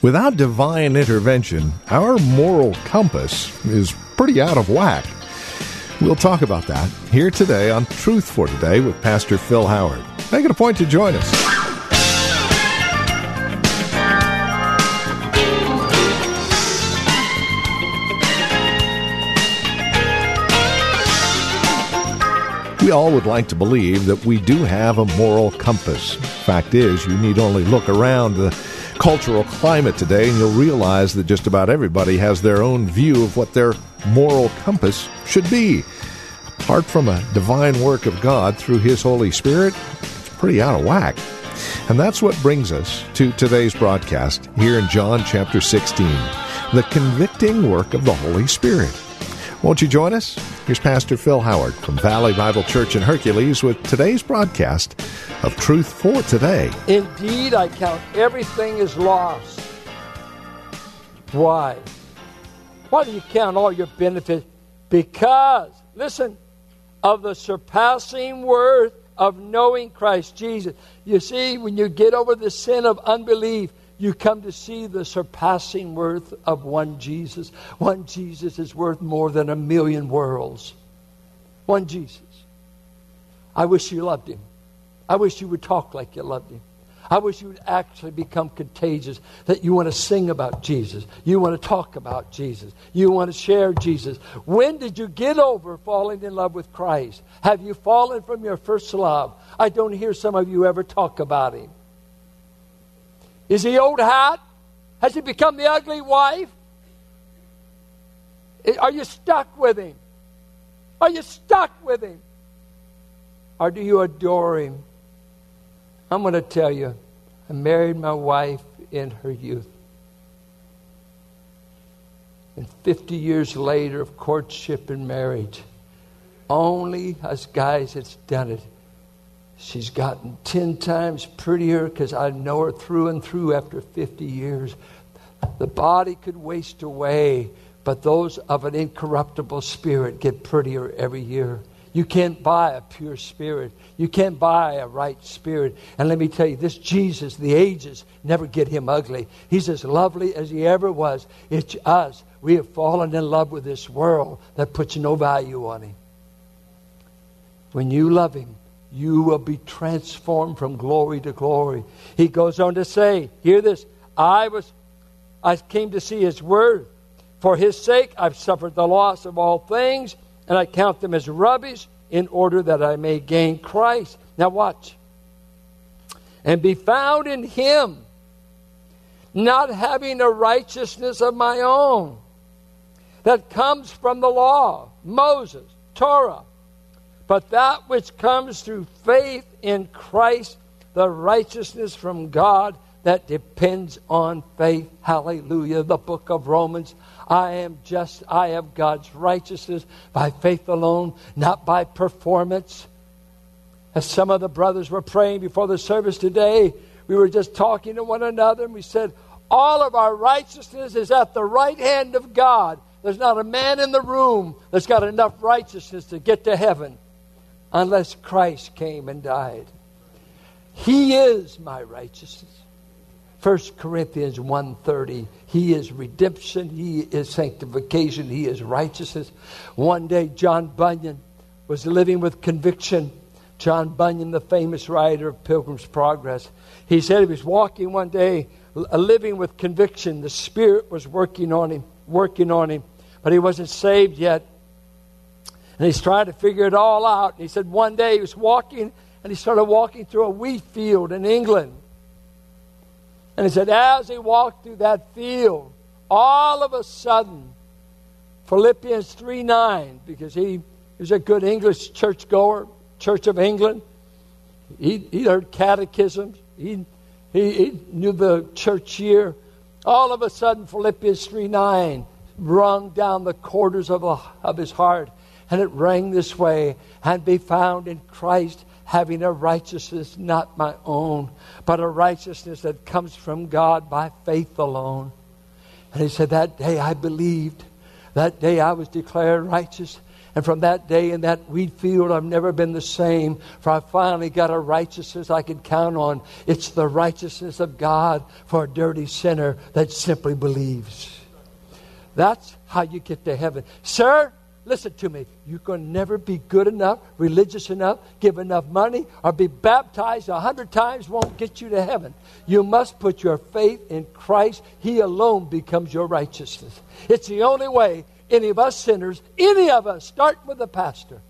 Without divine intervention, our moral compass is pretty out of whack. We'll talk about that here today on Truth for Today with Pastor Phil Howard. Make it a point to join us. We all would like to believe that we do have a moral compass. Fact is, you need only look around the cultural climate today and you'll realize that just about everybody has their own view of what their moral compass should be. Apart from a divine work of God through His Holy Spirit, it's pretty out of whack. And that's what brings us to today's broadcast here in John chapter 16 the convicting work of the Holy Spirit. Won't you join us? Here's Pastor Phil Howard from Valley Bible Church in Hercules with today's broadcast of Truth for Today. Indeed, I count everything as lost. Why? Why do you count all your benefits? Because, listen, of the surpassing worth of knowing Christ Jesus. You see, when you get over the sin of unbelief, you come to see the surpassing worth of one Jesus. One Jesus is worth more than a million worlds. One Jesus. I wish you loved him. I wish you would talk like you loved him. I wish you would actually become contagious, that you want to sing about Jesus. You want to talk about Jesus. You want to share Jesus. When did you get over falling in love with Christ? Have you fallen from your first love? I don't hear some of you ever talk about him. Is he old hat? Has he become the ugly wife? Are you stuck with him? Are you stuck with him? Or do you adore him? I'm going to tell you, I married my wife in her youth. And 50 years later of courtship and marriage, only us guys that's done it She's gotten 10 times prettier because I know her through and through after 50 years. The body could waste away, but those of an incorruptible spirit get prettier every year. You can't buy a pure spirit. You can't buy a right spirit. And let me tell you, this Jesus, the ages never get him ugly. He's as lovely as he ever was. It's us. We have fallen in love with this world that puts no value on him. When you love him, you will be transformed from glory to glory. He goes on to say, hear this, I was I came to see his word. For his sake I've suffered the loss of all things, and I count them as rubbish in order that I may gain Christ. Now watch. And be found in him, not having a righteousness of my own that comes from the law, Moses, Torah but that which comes through faith in Christ, the righteousness from God that depends on faith. Hallelujah. The book of Romans. I am just, I have God's righteousness by faith alone, not by performance. As some of the brothers were praying before the service today, we were just talking to one another and we said, All of our righteousness is at the right hand of God. There's not a man in the room that's got enough righteousness to get to heaven unless Christ came and died. He is my righteousness. 1 Corinthians 1:30 He is redemption, he is sanctification, he is righteousness. One day John Bunyan was living with conviction. John Bunyan, the famous writer of Pilgrim's Progress, he said he was walking one day uh, living with conviction. The Spirit was working on him, working on him, but he wasn't saved yet. And he's trying to figure it all out. And he said one day he was walking and he started walking through a wheat field in England. And he said, as he walked through that field, all of a sudden, Philippians 3 9, because he was a good English churchgoer, Church of England. He, he heard catechisms, he, he, he knew the church year. All of a sudden, Philippians 3 9 rung down the quarters of, a, of his heart, and it rang this way and be found in Christ, having a righteousness not my own, but a righteousness that comes from God by faith alone. And he said, That day I believed. That day I was declared righteous. And from that day in that wheat field, I've never been the same. For I finally got a righteousness I can count on. It's the righteousness of God for a dirty sinner that simply believes. That's how you get to heaven. Sir, listen to me. You can never be good enough, religious enough, give enough money, or be baptized a hundred times won't get you to heaven. You must put your faith in Christ. He alone becomes your righteousness. It's the only way any of us sinners, any of us, starting with the pastor.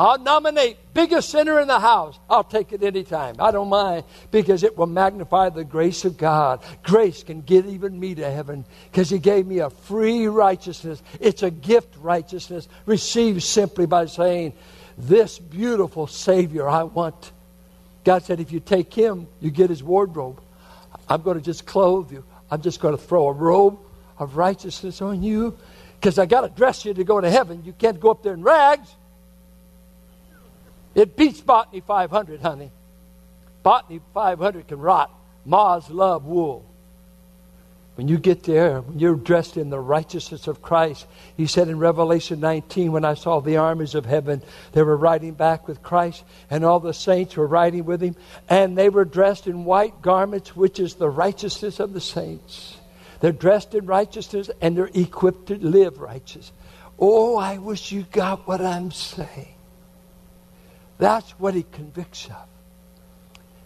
I'll nominate biggest sinner in the house. I'll take it anytime. I don't mind because it will magnify the grace of God. Grace can get even me to heaven because He gave me a free righteousness. It's a gift righteousness received simply by saying, This beautiful Savior I want. God said, If you take Him, you get His wardrobe. I'm going to just clothe you. I'm just going to throw a robe of righteousness on you because I got to dress you to go to heaven. You can't go up there in rags. It beats Botany 500, honey. Botany 500 can rot. Moths love wool. When you get there, when you're dressed in the righteousness of Christ, he said in Revelation 19, when I saw the armies of heaven, they were riding back with Christ, and all the saints were riding with him, and they were dressed in white garments, which is the righteousness of the saints. They're dressed in righteousness and they're equipped to live righteous. Oh, I wish you got what I'm saying. That's what he convicts of.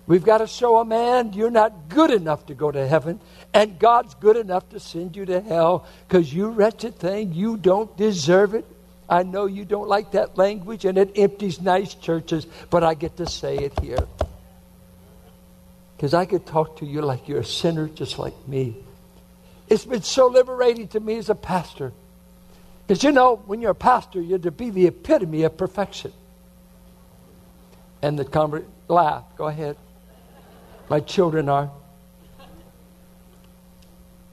We've got to show a man you're not good enough to go to heaven, and God's good enough to send you to hell because you wretched thing, you don't deserve it. I know you don't like that language, and it empties nice churches, but I get to say it here. Because I could talk to you like you're a sinner just like me. It's been so liberating to me as a pastor. Because you know, when you're a pastor, you're to be the epitome of perfection. And the convert laugh. Go ahead. My children are.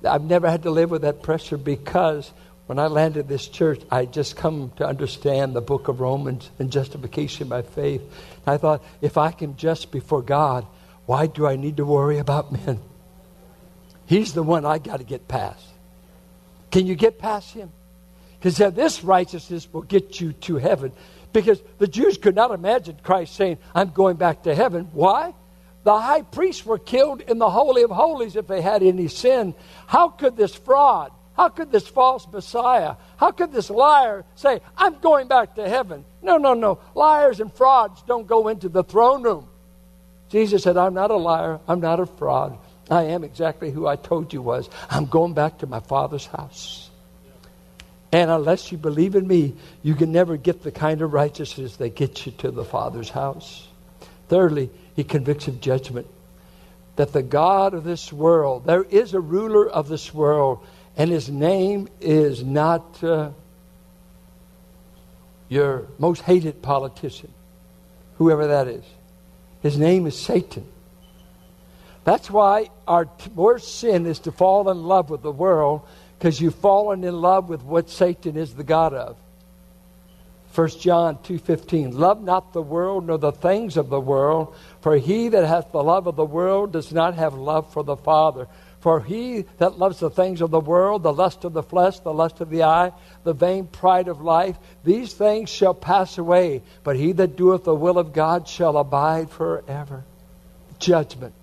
I've never had to live with that pressure because when I landed this church, I just come to understand the book of Romans and justification by faith. I thought, if I can just before God, why do I need to worry about men? He's the one I got to get past. Can you get past him? Because This righteousness will get you to heaven. Because the Jews could not imagine Christ saying, I'm going back to heaven. Why? The high priests were killed in the Holy of Holies if they had any sin. How could this fraud, how could this false Messiah, how could this liar say, I'm going back to heaven? No, no, no. Liars and frauds don't go into the throne room. Jesus said, I'm not a liar, I'm not a fraud. I am exactly who I told you was. I'm going back to my father's house. And unless you believe in me, you can never get the kind of righteousness that gets you to the Father's house. Thirdly, he convicts of judgment. That the God of this world, there is a ruler of this world, and his name is not uh, your most hated politician, whoever that is. His name is Satan. That's why our worst sin is to fall in love with the world because you've fallen in love with what Satan is the God of. 1 John 2:15 Love not the world nor the things of the world for he that hath the love of the world does not have love for the Father for he that loves the things of the world the lust of the flesh the lust of the eye the vain pride of life these things shall pass away but he that doeth the will of God shall abide forever judgment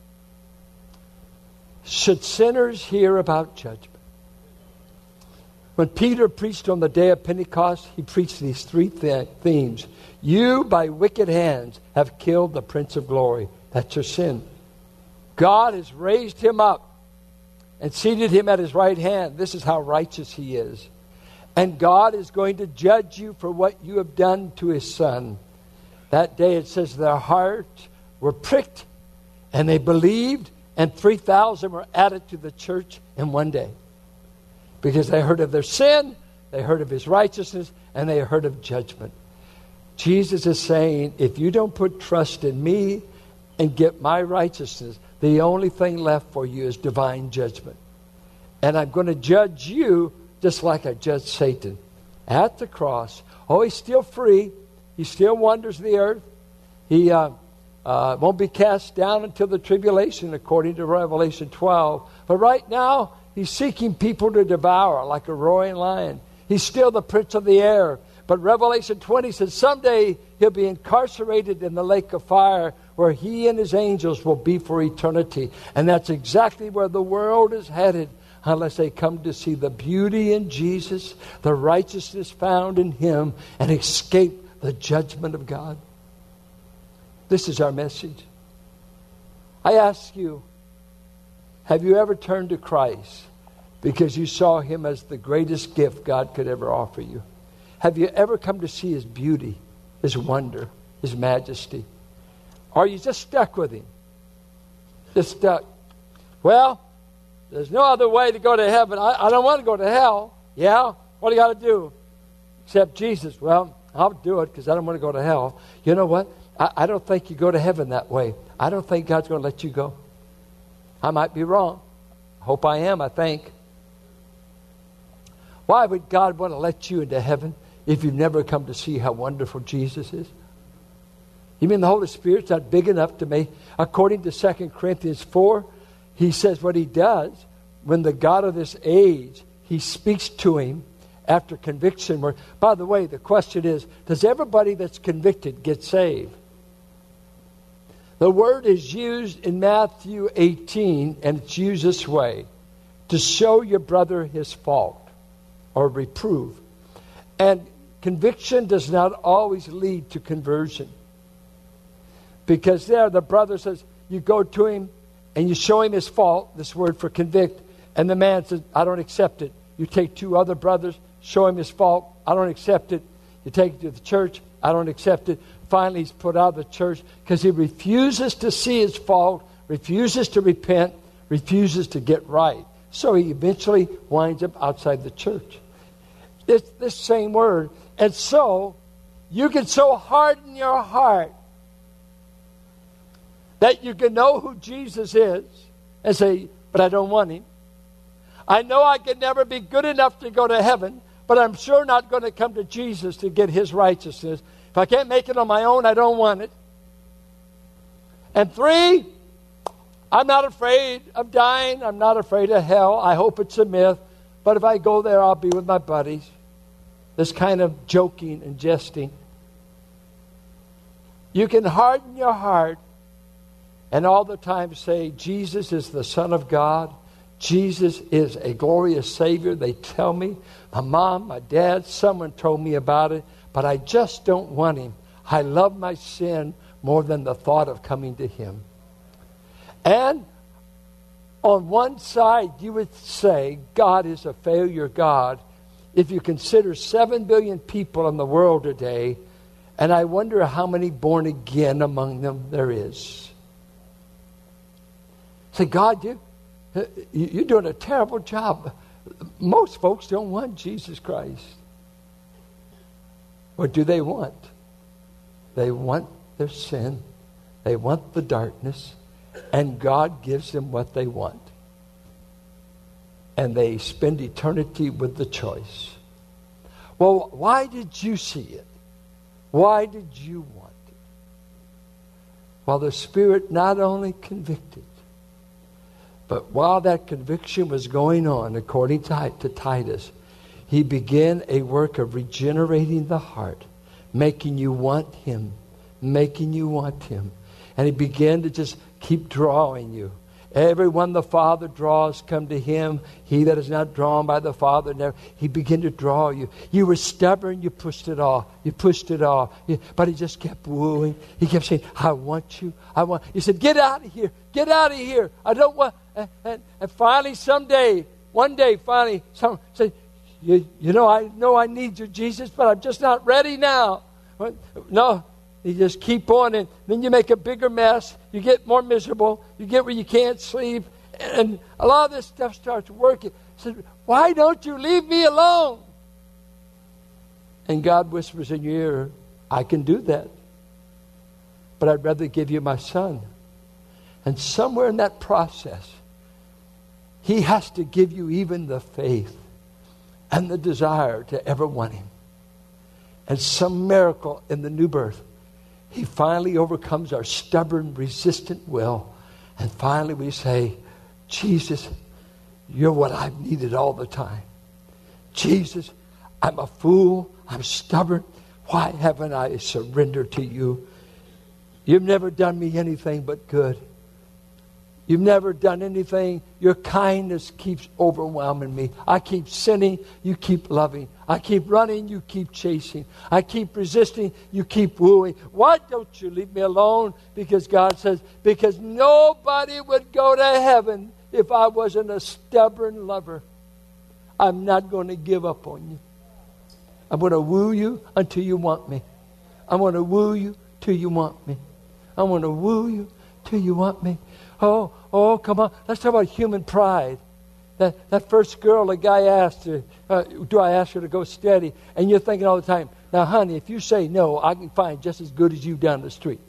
should sinners hear about judgment? When Peter preached on the day of Pentecost, he preached these three th- themes. You, by wicked hands, have killed the Prince of Glory. That's your sin. God has raised him up and seated him at his right hand. This is how righteous he is. And God is going to judge you for what you have done to his son. That day it says their hearts were pricked and they believed and 3,000 were added to the church in one day because they heard of their sin, they heard of his righteousness, and they heard of judgment. Jesus is saying, if you don't put trust in me and get my righteousness, the only thing left for you is divine judgment. And I'm going to judge you just like I judged Satan at the cross. Oh, he's still free. He still wanders the earth. He uh, uh, won't be cast down until the tribulation, according to Revelation 12. But right now, he's seeking people to devour like a roaring lion. He's still the prince of the air. But Revelation 20 says someday he'll be incarcerated in the lake of fire where he and his angels will be for eternity. And that's exactly where the world is headed unless they come to see the beauty in Jesus, the righteousness found in him, and escape the judgment of God. This is our message. I ask you, have you ever turned to Christ because you saw him as the greatest gift God could ever offer you? Have you ever come to see his beauty, his wonder, his majesty? Are you just stuck with him? Just stuck. Well, there's no other way to go to heaven. I, I don't want to go to hell. Yeah? What do you got to do? Except Jesus. Well, I'll do it because I don't want to go to hell. You know what? I, I don't think you go to heaven that way. I don't think God's going to let you go. I might be wrong. I Hope I am, I think. Why would God want to let you into heaven? if you've never come to see how wonderful Jesus is? You mean the Holy Spirit's not big enough to make, according to 2 Corinthians 4, he says what he does when the God of this age, he speaks to him after conviction. By the way, the question is does everybody that's convicted get saved? The word is used in Matthew 18, and it's used this way to show your brother his fault or reprove. And Conviction does not always lead to conversion. Because there, the brother says, you go to him and you show him his fault, this word for convict, and the man says, I don't accept it. You take two other brothers, show him his fault, I don't accept it. You take it to the church, I don't accept it. Finally, he's put out of the church because he refuses to see his fault, refuses to repent, refuses to get right. So he eventually winds up outside the church. It's this same word and so, you can so harden your heart that you can know who Jesus is and say, But I don't want him. I know I can never be good enough to go to heaven, but I'm sure not going to come to Jesus to get his righteousness. If I can't make it on my own, I don't want it. And three, I'm not afraid of dying. I'm not afraid of hell. I hope it's a myth. But if I go there, I'll be with my buddies this kind of joking and jesting. You can harden your heart and all the time say, Jesus is the Son of God. Jesus is a glorious Savior. They tell me. My mom, my dad, someone told me about it, but I just don't want Him. I love my sin more than the thought of coming to Him. And on one side, you would say God is a failure God if you consider 7 billion people in the world today, and I wonder how many born again among them there is. Say, God, you, you're doing a terrible job. Most folks don't want Jesus Christ. What do they want? They want their sin, they want the darkness, and God gives them what they want and they spend eternity with the choice. Well, why did you see it? Why did you want it? While the Spirit not only convicted, but while that conviction was going on, according to, to Titus, he began a work of regenerating the heart, making you want him, making you want him. And he began to just keep drawing you Everyone the Father draws, come to him. He that is not drawn by the Father, never. He began to draw you. You were stubborn, you pushed it off. You pushed it off. but he just kept wooing. He kept saying, I want you. I want. You said, Get out of here. Get out of here. I don't want. And, and, finally, someday, one day, finally, someone said, you, you know, I know I need you, Jesus, but I'm just not ready now. No, you just keep on, and then you make a bigger mess. You get more miserable. You get where you can't sleep. And a lot of this stuff starts working. Said, Why don't you leave me alone? And God whispers in your ear, I can do that. But I'd rather give you my son. And somewhere in that process, He has to give you even the faith and the desire to ever want Him. And some miracle in the new birth, He finally overcomes our stubborn, resistant will. And finally we say, Jesus, you're what I've needed all the time. Jesus, I'm a fool. I'm stubborn. Why haven't I surrendered to you? You've never done me anything but good. You've never done anything. Your kindness keeps overwhelming me. I keep sinning. You keep loving. I keep running. You keep chasing. I keep resisting. You keep wooing. Why don't you leave me alone? Because God says, because nobody would go to heaven if I wasn't a stubborn lover. I'm not going to give up on you. I'm going to woo you until you want me. I'm going to woo you till you want me. I'm going to woo you till you want me. Oh, oh, come on. Let's talk about human pride. That, that first girl, the guy asked her, uh, Do I ask her to go steady? And you're thinking all the time, Now, honey, if you say no, I can find just as good as you down the street.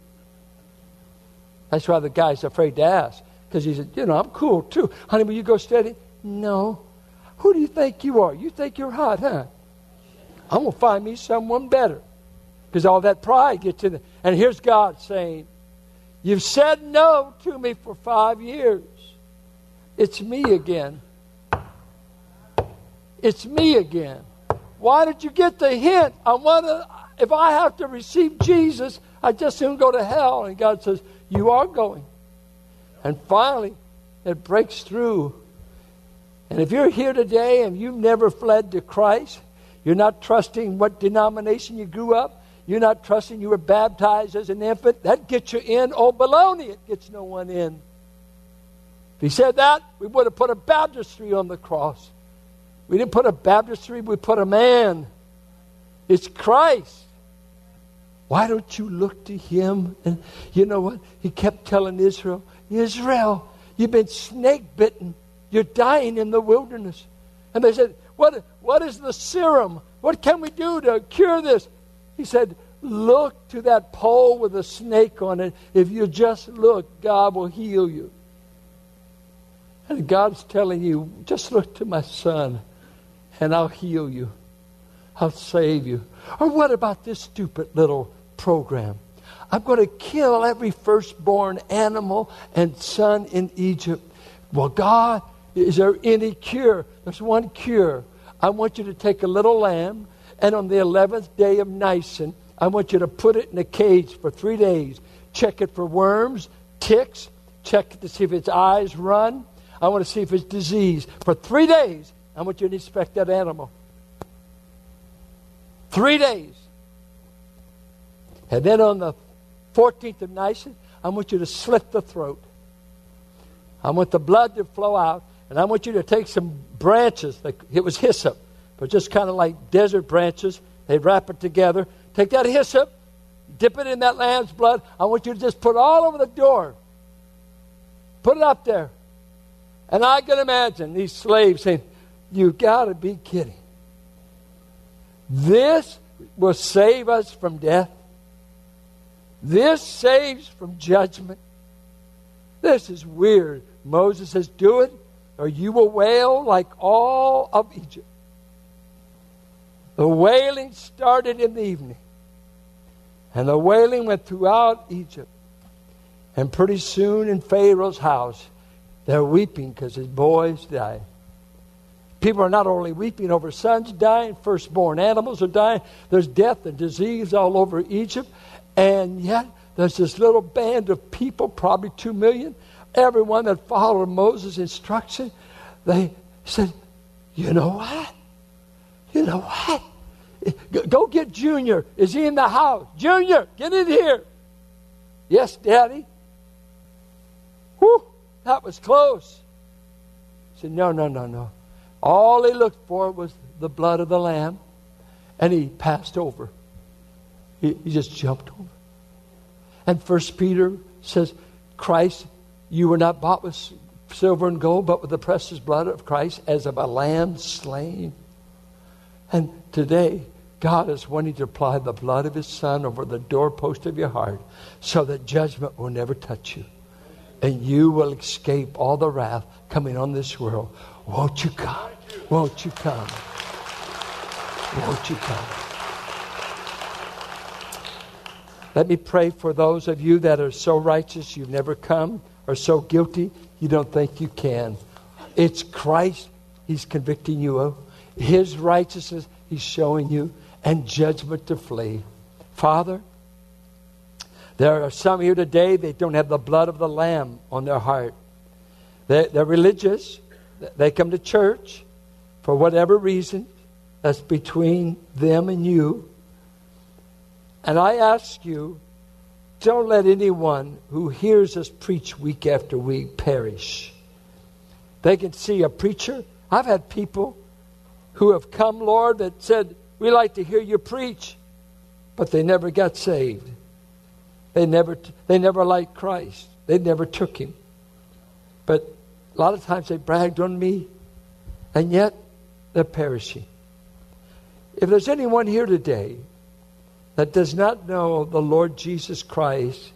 That's why the guy's afraid to ask. Because he said, You know, I'm cool too. Honey, will you go steady? No. Who do you think you are? You think you're hot, huh? I'm going to find me someone better. Because all that pride gets in there. And here's God saying, You've said no to me for five years. It's me again. It's me again. Why did you get the hint? I want to, if I have to receive Jesus, I just soon go to hell. And God says, You are going. And finally, it breaks through. And if you're here today and you've never fled to Christ, you're not trusting what denomination you grew up, you're not trusting you were baptized as an infant, that gets you in. Oh, baloney, it gets no one in. If he said that, we would have put a baptistry on the cross. We didn't put a baptistry, we put a man. It's Christ. Why don't you look to him? And you know what? He kept telling Israel, Israel, you've been snake bitten. You're dying in the wilderness. And they said, what, what is the serum? What can we do to cure this? He said, Look to that pole with a snake on it. If you just look, God will heal you. And God's telling you, just look to my son, and I'll heal you. I'll save you. Or what about this stupid little program? I'm going to kill every firstborn animal and son in Egypt. Well, God, is there any cure? There's one cure. I want you to take a little lamb, and on the 11th day of Nisan, I want you to put it in a cage for three days. Check it for worms, ticks, check it to see if its eyes run. I want to see if it's disease. For three days, I want you to inspect that animal. Three days. And then on the 14th of Nisan, I want you to slit the throat. I want the blood to flow out, and I want you to take some branches. It was hyssop, but just kind of like desert branches. They wrap it together. Take that hyssop, dip it in that lamb's blood. I want you to just put it all over the door. Put it up there. And I can imagine these slaves saying, You got to be kidding. This will save us from death. This saves from judgment. This is weird. Moses says, Do it, or you will wail like all of Egypt. The wailing started in the evening, and the wailing went throughout Egypt. And pretty soon in Pharaoh's house, they're weeping because his boys died. People are not only weeping over sons dying, firstborn animals are dying. There's death and disease all over Egypt. And yet, there's this little band of people, probably two million. Everyone that followed Moses' instruction, they said, You know what? You know what? Go get Junior. Is he in the house? Junior, get in here. Yes, Daddy. Whew, that was close. He said, No, no, no, no. All he looked for was the blood of the lamb, and he passed over. He, he just jumped over. And First Peter says, Christ, you were not bought with silver and gold, but with the precious blood of Christ as of a lamb slain. And today, God is wanting to apply the blood of His Son over the doorpost of your heart so that judgment will never touch you. and you will escape all the wrath coming on this world. Won't you come? Won't you come? Won't you come? Let me pray for those of you that are so righteous you've never come, or so guilty you don't think you can. It's Christ He's convicting you of, His righteousness He's showing you, and judgment to flee. Father, there are some here today, that don't have the blood of the Lamb on their heart. They're, they're religious, they come to church for whatever reason that's between them and you. And I ask you, don't let anyone who hears us preach week after week perish. They can see a preacher. I've had people who have come, Lord, that said, We like to hear you preach, but they never got saved. They never, they never liked Christ. They never took him. But a lot of times they bragged on me, and yet they're perishing. If there's anyone here today that does not know the Lord Jesus Christ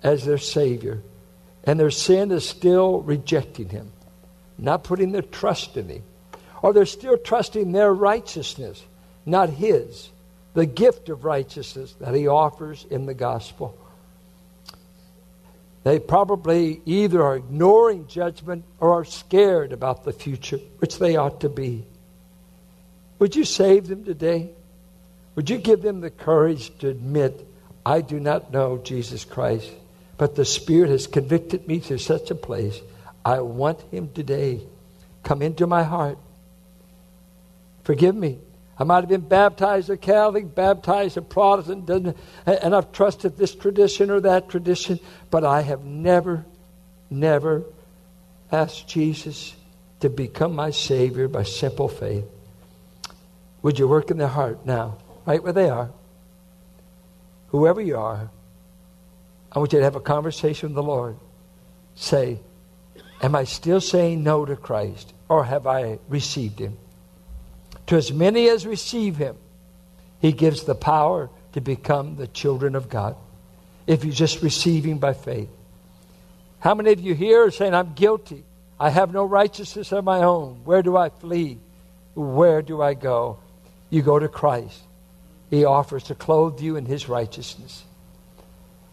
as their Savior, and their sin is still rejecting Him, not putting their trust in Him, or they're still trusting their righteousness, not His, the gift of righteousness that He offers in the gospel. They probably either are ignoring judgment or are scared about the future, which they ought to be. Would you save them today? Would you give them the courage to admit, I do not know Jesus Christ, but the Spirit has convicted me to such a place. I want Him today. Come into my heart. Forgive me. I might have been baptized a Catholic, baptized a Protestant, and I've trusted this tradition or that tradition, but I have never, never asked Jesus to become my Savior by simple faith. Would you work in their heart now, right where they are? Whoever you are, I want you to have a conversation with the Lord. Say, Am I still saying no to Christ, or have I received Him? To as many as receive him, he gives the power to become the children of God. If you just receive him by faith. How many of you here are saying, I'm guilty? I have no righteousness of my own. Where do I flee? Where do I go? You go to Christ. He offers to clothe you in his righteousness.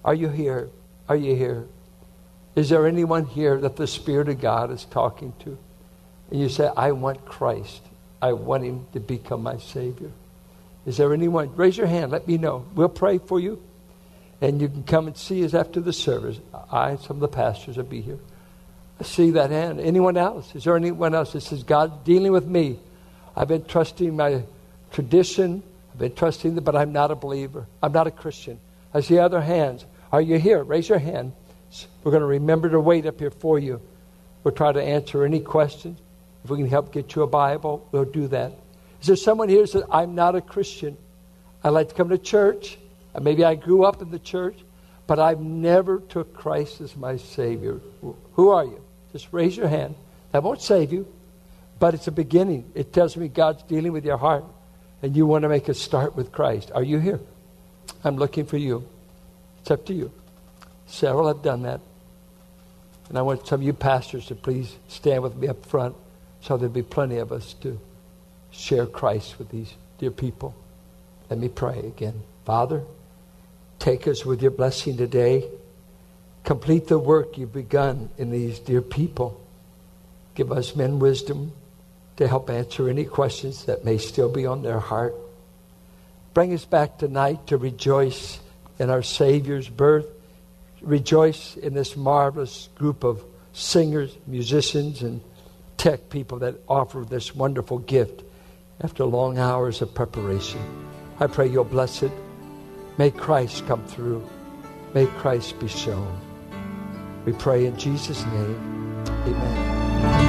Are you here? Are you here? Is there anyone here that the Spirit of God is talking to? And you say, I want Christ. I want him to become my Savior. Is there anyone? Raise your hand. Let me know. We'll pray for you. And you can come and see us after the service. I some of the pastors will be here. I see that hand. Anyone else? Is there anyone else that says, God dealing with me? I've been trusting my tradition. I've been trusting, but I'm not a believer. I'm not a Christian. I see other hands. Are you here? Raise your hand. We're going to remember to wait up here for you. We'll try to answer any questions. If we can help get you a Bible, we'll do that. Is there someone here that says, I'm not a Christian? I like to come to church. Maybe I grew up in the church, but I've never took Christ as my Savior. Who are you? Just raise your hand. That won't save you, but it's a beginning. It tells me God's dealing with your heart, and you want to make a start with Christ. Are you here? I'm looking for you. It's up to you. Several have done that. And I want some of you pastors to please stand with me up front. So there'll be plenty of us to share Christ with these dear people. Let me pray again. Father, take us with your blessing today. Complete the work you've begun in these dear people. Give us men wisdom to help answer any questions that may still be on their heart. Bring us back tonight to rejoice in our Savior's birth. Rejoice in this marvelous group of singers, musicians, and tech people that offer this wonderful gift after long hours of preparation. I pray you'll bless it. May Christ come through. May Christ be shown. We pray in Jesus' name. Amen.